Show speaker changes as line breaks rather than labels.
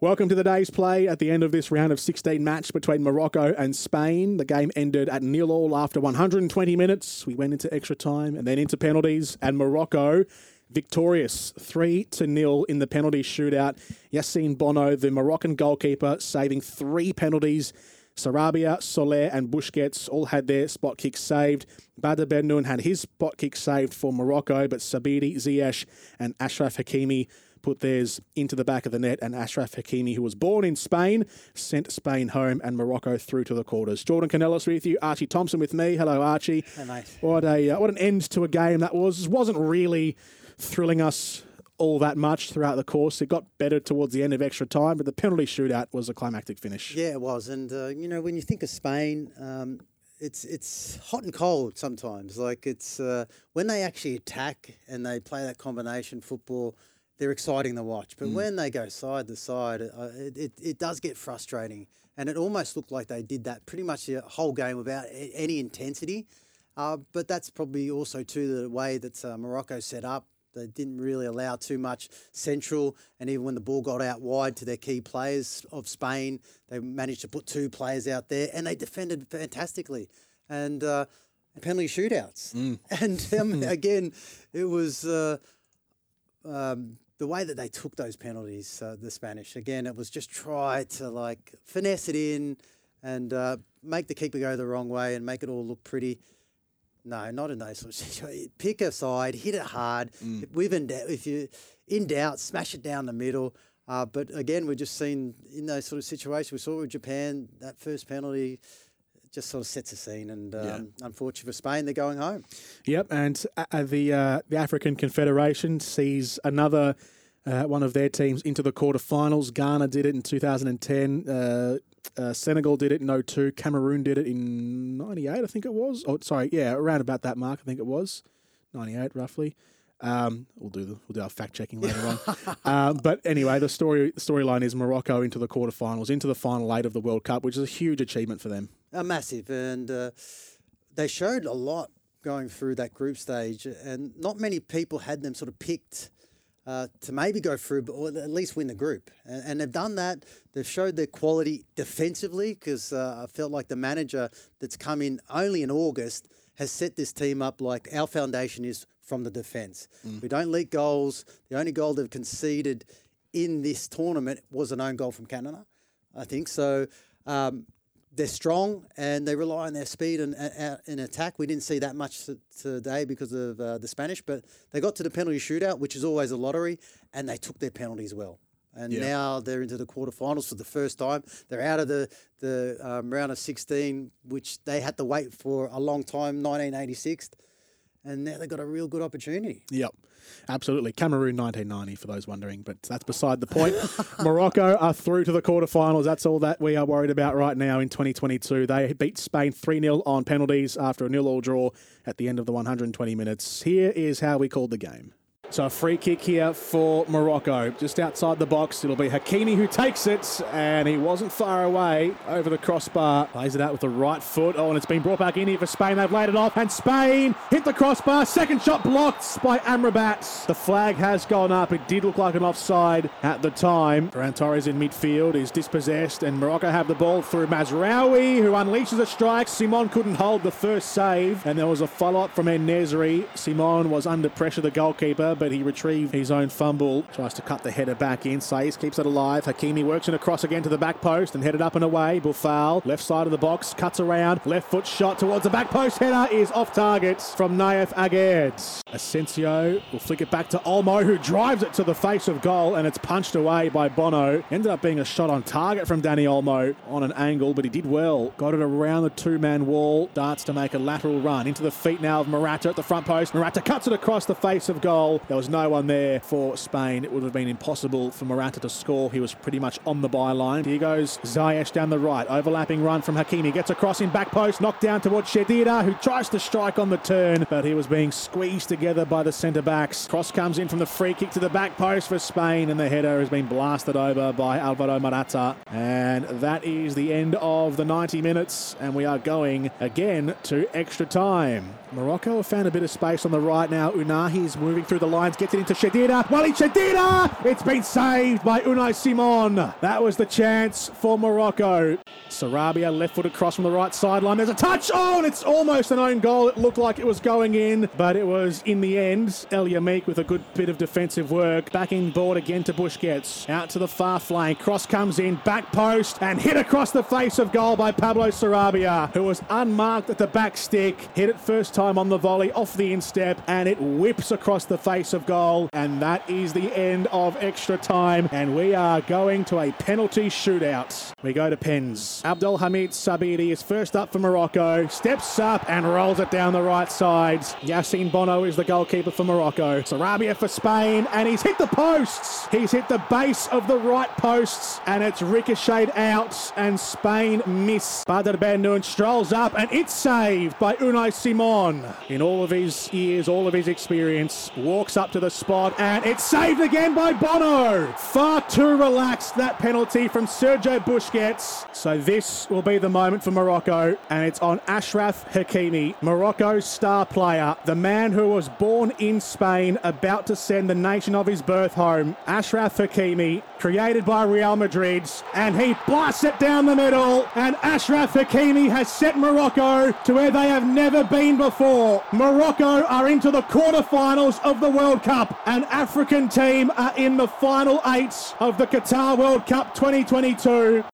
Welcome to the day's play at the end of this round of 16 match between Morocco and Spain. The game ended at nil all after 120 minutes. We went into extra time and then into penalties, and Morocco victorious 3 to nil in the penalty shootout. Yassine Bono, the Moroccan goalkeeper, saving three penalties. Sarabia, Soler, and Busquets all had their spot kicks saved. Badr Benoun had his spot kick saved for Morocco, but Sabiri, Ziyech, and Ashraf Hakimi put theirs into the back of the net, and Ashraf Hakimi, who was born in Spain, sent Spain home and Morocco through to the quarters. Jordan Canellis with you, Archie Thompson with me. Hello, Archie.
Hey, mate.
What a uh, what an end to a game that was. wasn't really thrilling us all that much throughout the course. It got better towards the end of extra time, but the penalty shootout was a climactic finish.
Yeah, it was. And, uh, you know, when you think of Spain, um, it's it's hot and cold sometimes. Like it's uh, when they actually attack and they play that combination football, they're exciting to watch. But when they go side to side, uh, it, it, it does get frustrating. And it almost looked like they did that pretty much the whole game without a- any intensity. Uh, but that's probably also too the way that uh, Morocco set up. They didn't really allow too much central, and even when the ball got out wide to their key players of Spain, they managed to put two players out there, and they defended fantastically. And uh, penalty shootouts, and um, again, it was. Uh, um, the way that they took those penalties, uh, the Spanish, again, it was just try to like finesse it in and uh, make the keeper go the wrong way and make it all look pretty. No, not in those sort of situations. Pick a side, hit it hard. If, in doubt, if you're in doubt, smash it down the middle. Uh, but again, we've just seen in those sort of situations. We saw with Japan that first penalty just sort of sets a scene, and um, unfortunately for Spain, they're going home.
Yep, and uh, uh, the uh, the African Confederation sees another uh, one of their teams into the quarterfinals. Ghana did it in 2010. Uh, uh, Senegal did it in 02. Cameroon did it in 98, I think it was. Oh, sorry, yeah, around about that mark, I think it was 98 roughly. Um, we'll do the, we'll do our fact checking later on. um, but anyway, the story storyline is Morocco into the quarterfinals, into the final eight of the World Cup, which is a huge achievement for them.
Uh, massive, and uh, they showed a lot going through that group stage, and not many people had them sort of picked uh, to maybe go through, but or at least win the group. And, and they've done that. They've showed their quality defensively because uh, I felt like the manager that's come in only in August has set this team up like our foundation is from the defence. We don't leak goals. The only goal they've conceded in this tournament was an own goal from Canada, I think. So um, they're strong and they rely on their speed and, and attack. We didn't see that much today because of uh, the Spanish, but they got to the penalty shootout, which is always a lottery, and they took their penalties well. And
Yeah.
now they're into the quarterfinals for the first time. They're out of the the um, round of 16, which they had to wait for a long time, 1986, and now they've got a real good opportunity.
Yep, absolutely. Cameroon 1990, for those wondering, but that's beside the point. Morocco are through to the quarterfinals. That's all that we are worried about right now in 2022. They beat Spain 3 0 on penalties after a nil all draw at the end of the 120 minutes. Here is how we called the game. So a free kick here for Morocco, just outside the box. It'll be Hakimi who takes it, and he wasn't far away over the crossbar. Plays it out with the right foot. Oh, and it's been brought back in here for Spain. They've laid it off, and Spain hit the crossbar. Second shot blocked by Amrabat. The flag has gone up. It did look like an offside at the time. Ferran Torres in midfield is dispossessed, and Morocco have the ball through Mazraoui, who unleashes a strike. Simon couldn't hold the first save, and there was a follow up from En. Simon was under pressure, the goalkeeper, but he retrieved his own fumble. Tries to cut the header back in. Saïss keeps it alive. Hakimi works in across again to the back post and headed up and away. Boufal, left side of the box, cuts around. Left foot shot towards the back post. Header is off target from Nayef Aguerd. Asensio will flick it back to Olmo, who drives it to the face of goal, and it's punched away by Bono. Ended up being a shot on target from Dani Olmo on an angle, but he did well. Got it around the two man wall. Darts to make a lateral run into the feet now of Morata at the front post. Morata cuts it across the face of goal There was no one there for Spain. It would have been impossible for Morata to score. He was pretty much on the byline. Here goes Ziyech down the right. Overlapping run from Hakimi. Gets across in back post. Knocked down towards Cheddira, who tries to strike on the turn, but he was being squeezed together by the centre backs. Cross comes in from the free kick to the back post for Spain, and the header has been blasted over by Alvaro Morata. And that is the end of the 90 minutes, and we are going again to extra time. Morocco have found a bit of space on the right now. Ounahi is moving through the lines, gets it into Cheddira. Walid Cheddira! It's been saved by Unai Simon. That was the chance for Morocco. Sarabia left foot across from the right sideline. There's a touch on. it's almost an own goal. It looked like it was going in, but it was in the end. El Yamiq with a good bit of defensive work. Back in board again to Busquets. Out to the far flank. Cross comes in, back post, and hit across the face of goal by Pablo Sarabia, who was unmarked at the back stick. Hit it first time on the volley off the instep, and it whips across the face of goal. And that is the end of extra time. And we are going to a penalty shootout. We go to pens. Abdelhamid is first up for Morocco, steps up and rolls it down the right side. Yassine Bono is the goalkeeper for Morocco. Sarabia for Spain, and he's hit the posts. He's hit the base of the right posts, and it's ricocheted out, and Spain miss. Badr Benoun strolls up, and it's saved by Unai Simon. In all of his years, all of his experience, walks up to the spot, and it's saved again by Bono. Far too relaxed, that penalty from Sergio Busquets. So this will be the moment for Morocco, and it's on Ashraf Hakimi, Morocco's star player, the man who was born in Spain, about to send the nation of his birth home. Ashraf Hakimi, created by Real Madrid, and he blasts it down the middle, and Ashraf Hakimi has set Morocco to where they have never been before. Morocco are into the quarterfinals of the World Cup. An African team are in the final eight of the Qatar World Cup 2022.